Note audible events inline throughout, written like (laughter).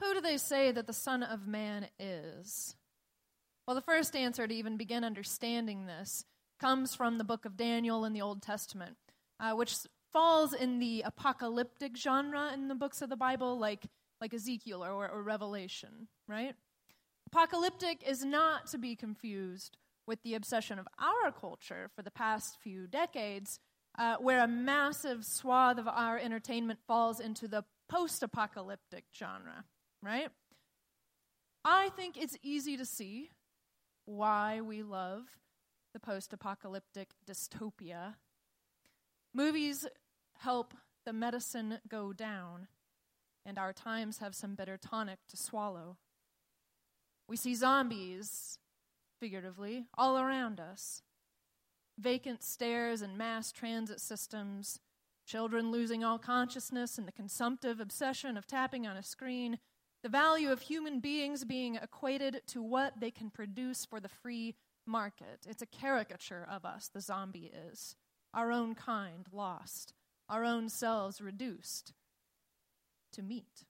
Who do they say that the Son of Man is? Well, the first answer to even begin understanding this comes from the book of Daniel in the Old Testament, uh, which falls in the apocalyptic genre in the books of the Bible, like, like Ezekiel or, or Revelation, right? Apocalyptic is not to be confused with the obsession of our culture for the past few decades, uh, where a massive swath of our entertainment falls into the post apocalyptic genre, right? I think it's easy to see why we love the post apocalyptic dystopia. Movies help the medicine go down, and our times have some bitter tonic to swallow. We see zombies, figuratively, all around us vacant stares and mass transit systems, children losing all consciousness in the consumptive obsession of tapping on a screen, the value of human beings being equated to what they can produce for the free market. It's a caricature of us, the zombie is. Our own kind lost, our own selves reduced to meat.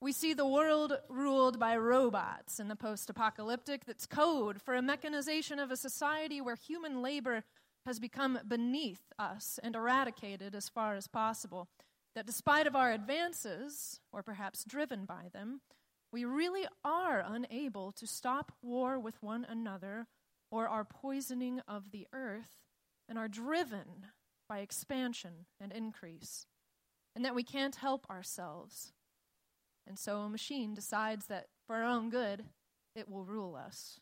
We see the world ruled by robots in the post apocalyptic that's code for a mechanization of a society where human labor has become beneath us and eradicated as far as possible. That despite of our advances, or perhaps driven by them, we really are unable to stop war with one another or our poisoning of the earth and are driven by expansion and increase, and that we can't help ourselves and so a machine decides that for our own good, it will rule us.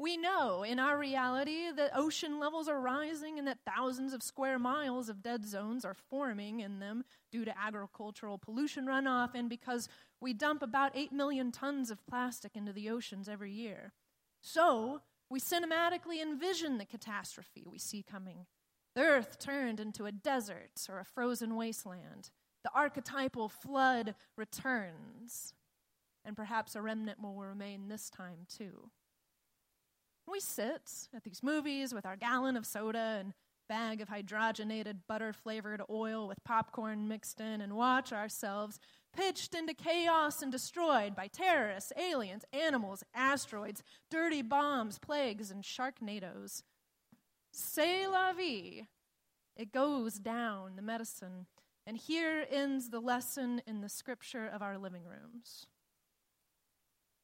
We know in our reality that ocean levels are rising and that thousands of square miles of dead zones are forming in them due to agricultural pollution runoff and because we dump about 8 million tons of plastic into the oceans every year. So, we cinematically envision the catastrophe we see coming. The earth turned into a desert or a frozen wasteland. The archetypal flood returns, and perhaps a remnant will remain this time too. We sit at these movies with our gallon of soda and bag of hydrogenated butter flavored oil with popcorn mixed in and watch ourselves pitched into chaos and destroyed by terrorists, aliens, animals, asteroids, dirty bombs, plagues, and sharknadoes. C'est la vie. It goes down, the medicine and here ends the lesson in the scripture of our living rooms.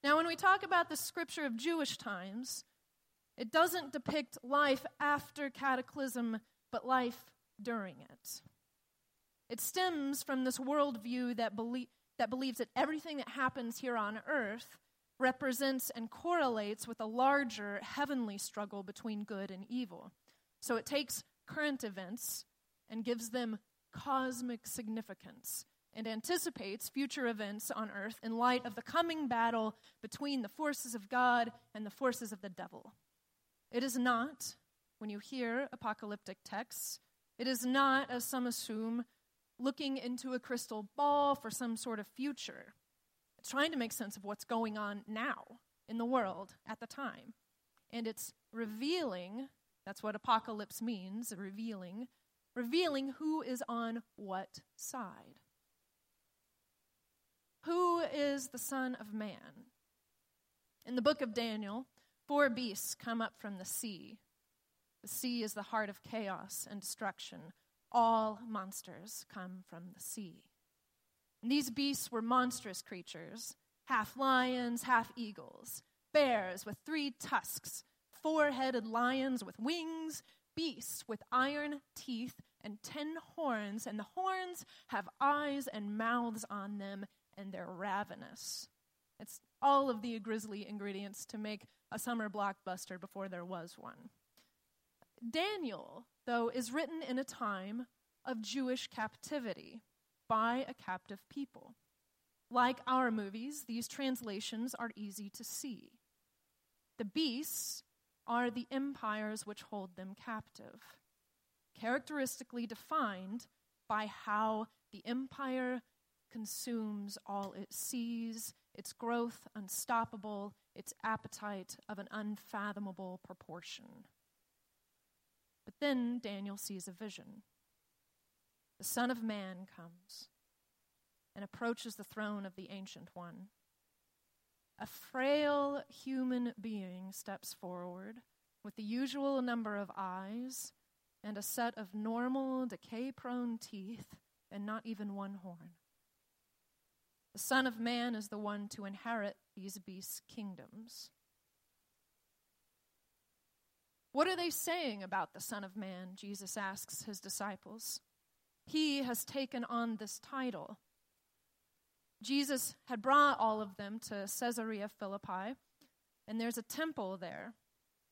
Now, when we talk about the scripture of Jewish times, it doesn't depict life after cataclysm, but life during it. It stems from this worldview that, belie- that believes that everything that happens here on earth represents and correlates with a larger heavenly struggle between good and evil. So it takes current events and gives them cosmic significance and anticipates future events on earth in light of the coming battle between the forces of God and the forces of the devil. It is not, when you hear apocalyptic texts, it is not, as some assume, looking into a crystal ball for some sort of future. It's trying to make sense of what's going on now in the world at the time. And it's revealing, that's what apocalypse means, revealing revealing who is on what side. Who is the Son of Man? In the book of Daniel, four beasts come up from the sea. The sea is the heart of chaos and destruction. All monsters come from the sea. And these beasts were monstrous creatures half lions, half eagles, bears with three tusks, four headed lions with wings, beasts with iron teeth and ten horns, and the horns have eyes and mouths on them, and they're ravenous. It's all of the grisly ingredients to make a summer blockbuster before there was one. Daniel, though, is written in a time of Jewish captivity by a captive people. Like our movies, these translations are easy to see. The beasts are the empires which hold them captive, characteristically defined by how the empire consumes all it sees, its growth unstoppable, its appetite of an unfathomable proportion. But then Daniel sees a vision. The Son of Man comes. and approaches the throne of the Ancient One. A frail human being steps forward with the usual number of eyes and a set of normal, decay prone teeth and not even one horn. The Son of Man is the one to inherit these beasts' kingdoms. What are they saying about the Son of Man? Jesus asks his disciples. He has taken on this title. Jesus had brought all of them to Caesarea Philippi, and there's a temple there.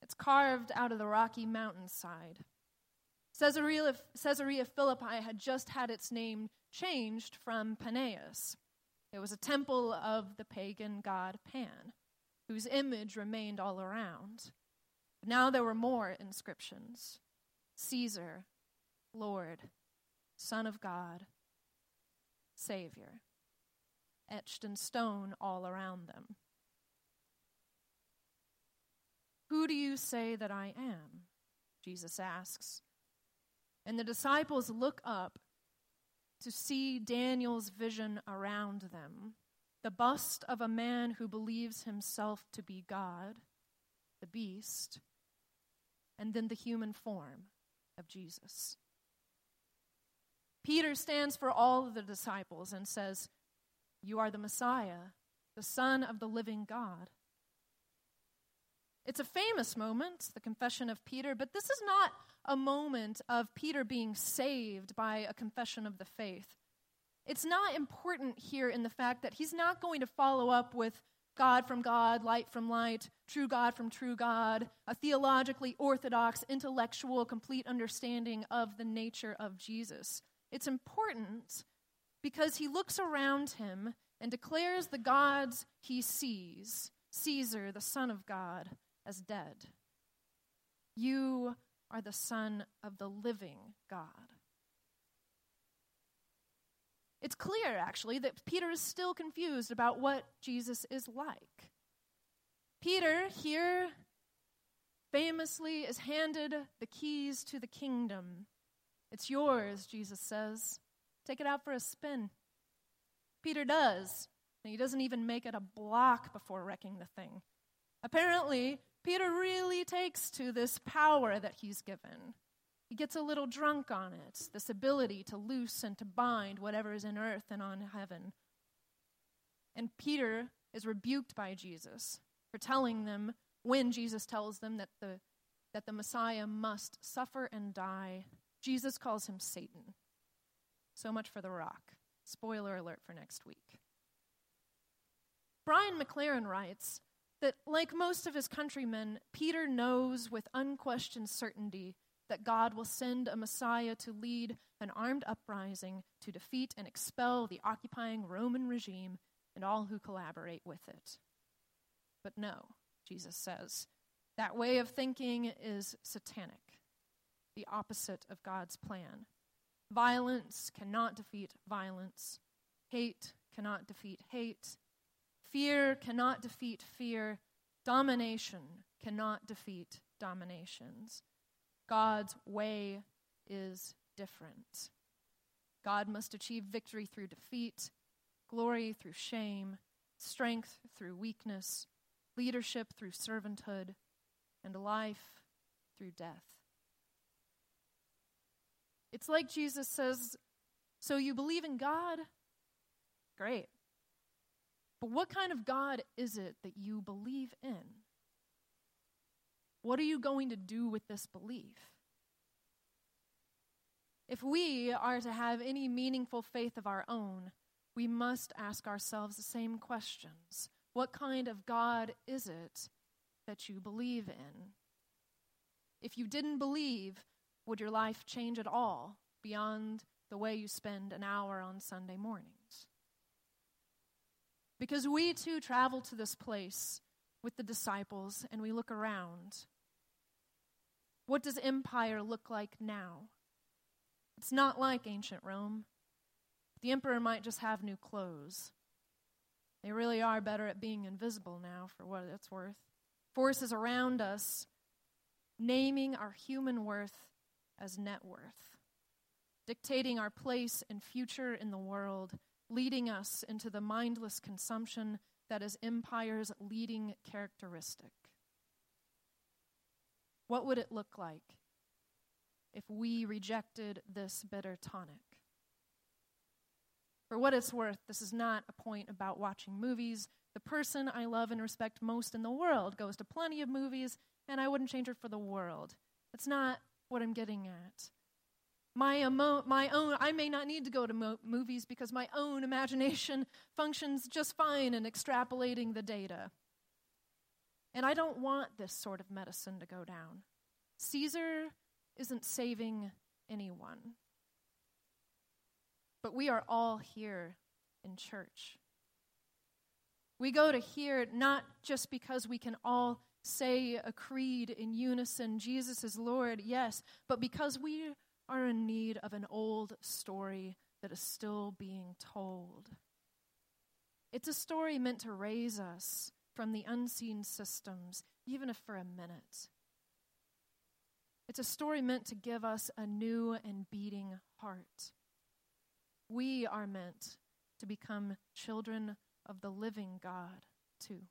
It's carved out of the rocky mountainside. Caesarea, Caesarea Philippi had just had its name changed from Paneas. It was a temple of the pagan god Pan, whose image remained all around. But now there were more inscriptions Caesar, Lord, Son of God, Savior, etched in stone all around them. Who do you say that I am? Jesus asks. And the disciples look up to see Daniel's vision around them the bust of a man who believes himself to be God, the beast, and then the human form of Jesus. Peter stands for all of the disciples and says, You are the Messiah, the Son of the living God. It's a famous moment, the confession of Peter, but this is not a moment of Peter being saved by a confession of the faith. It's not important here in the fact that he's not going to follow up with God from God, light from light, true God from true God, a theologically orthodox, intellectual, complete understanding of the nature of Jesus. It's important because he looks around him and declares the gods he sees, Caesar, the Son of God, as dead. You are the Son of the living God. It's clear, actually, that Peter is still confused about what Jesus is like. Peter, here, famously, is handed the keys to the kingdom. It's yours, Jesus says. Take it out for a spin. Peter does. And he doesn't even make it a block before wrecking the thing. Apparently, Peter really takes to this power that he's given. He gets a little drunk on it, this ability to loose and to bind whatever is in earth and on heaven. And Peter is rebuked by Jesus for telling them, when Jesus tells them that the, that the Messiah must suffer and die, Jesus calls him Satan. So much for the rock. Spoiler alert for next week. Brian McLaren writes that, like most of his countrymen, Peter knows with unquestioned certainty that God will send a Messiah to lead an armed uprising to defeat and expel the occupying Roman regime and all who collaborate with it. But no, Jesus says, that way of thinking is satanic, the opposite of God's plan. Violence cannot defeat violence, hate cannot defeat hate, Fear cannot defeat fear. Domination cannot defeat dominations. God's way is different. God must achieve victory through defeat, glory through shame, strength through weakness, leadership through servanthood, and life through death. It's like Jesus says, So you believe in God? Great. But what kind of God is it that you believe in? What are you going to do with this belief? If we are to have any meaningful faith of our own, we must ask ourselves the same questions. What kind of God is it that you believe in? If you didn't believe, would your life change at all beyond the way you spend an hour on Sunday mornings? Because we too travel to this place with the disciples and we look around. What does empire look like now? It's not like ancient Rome. The emperor might just have new clothes. They really are better at being invisible now, for what it's worth. Forces around us naming our human worth as net worth, dictating our place and future in the world leading us into the mindless consumption that is empire's leading characteristic. What would it look like if we rejected this bitter tonic? For what it's worth, this is not a point about watching movies. The person I love and respect most in the world goes to plenty of movies, and I wouldn't change her for the world. That's not what I'm getting at. My, emo- my own, I may not need to go to mo- movies because my own imagination (laughs) functions just fine in extrapolating the data. And I don't want this sort of medicine to go down. Caesar isn't saving anyone. But we are all here in church. We go to here not just because we can all say a creed in unison, Jesus is Lord, yes, but because we are in need of an old story that is still being told. It's a story meant to raise us from the unseen systems, even if for a minute. It's a story meant to give us a new and beating heart. We are meant to become children of the living God, too.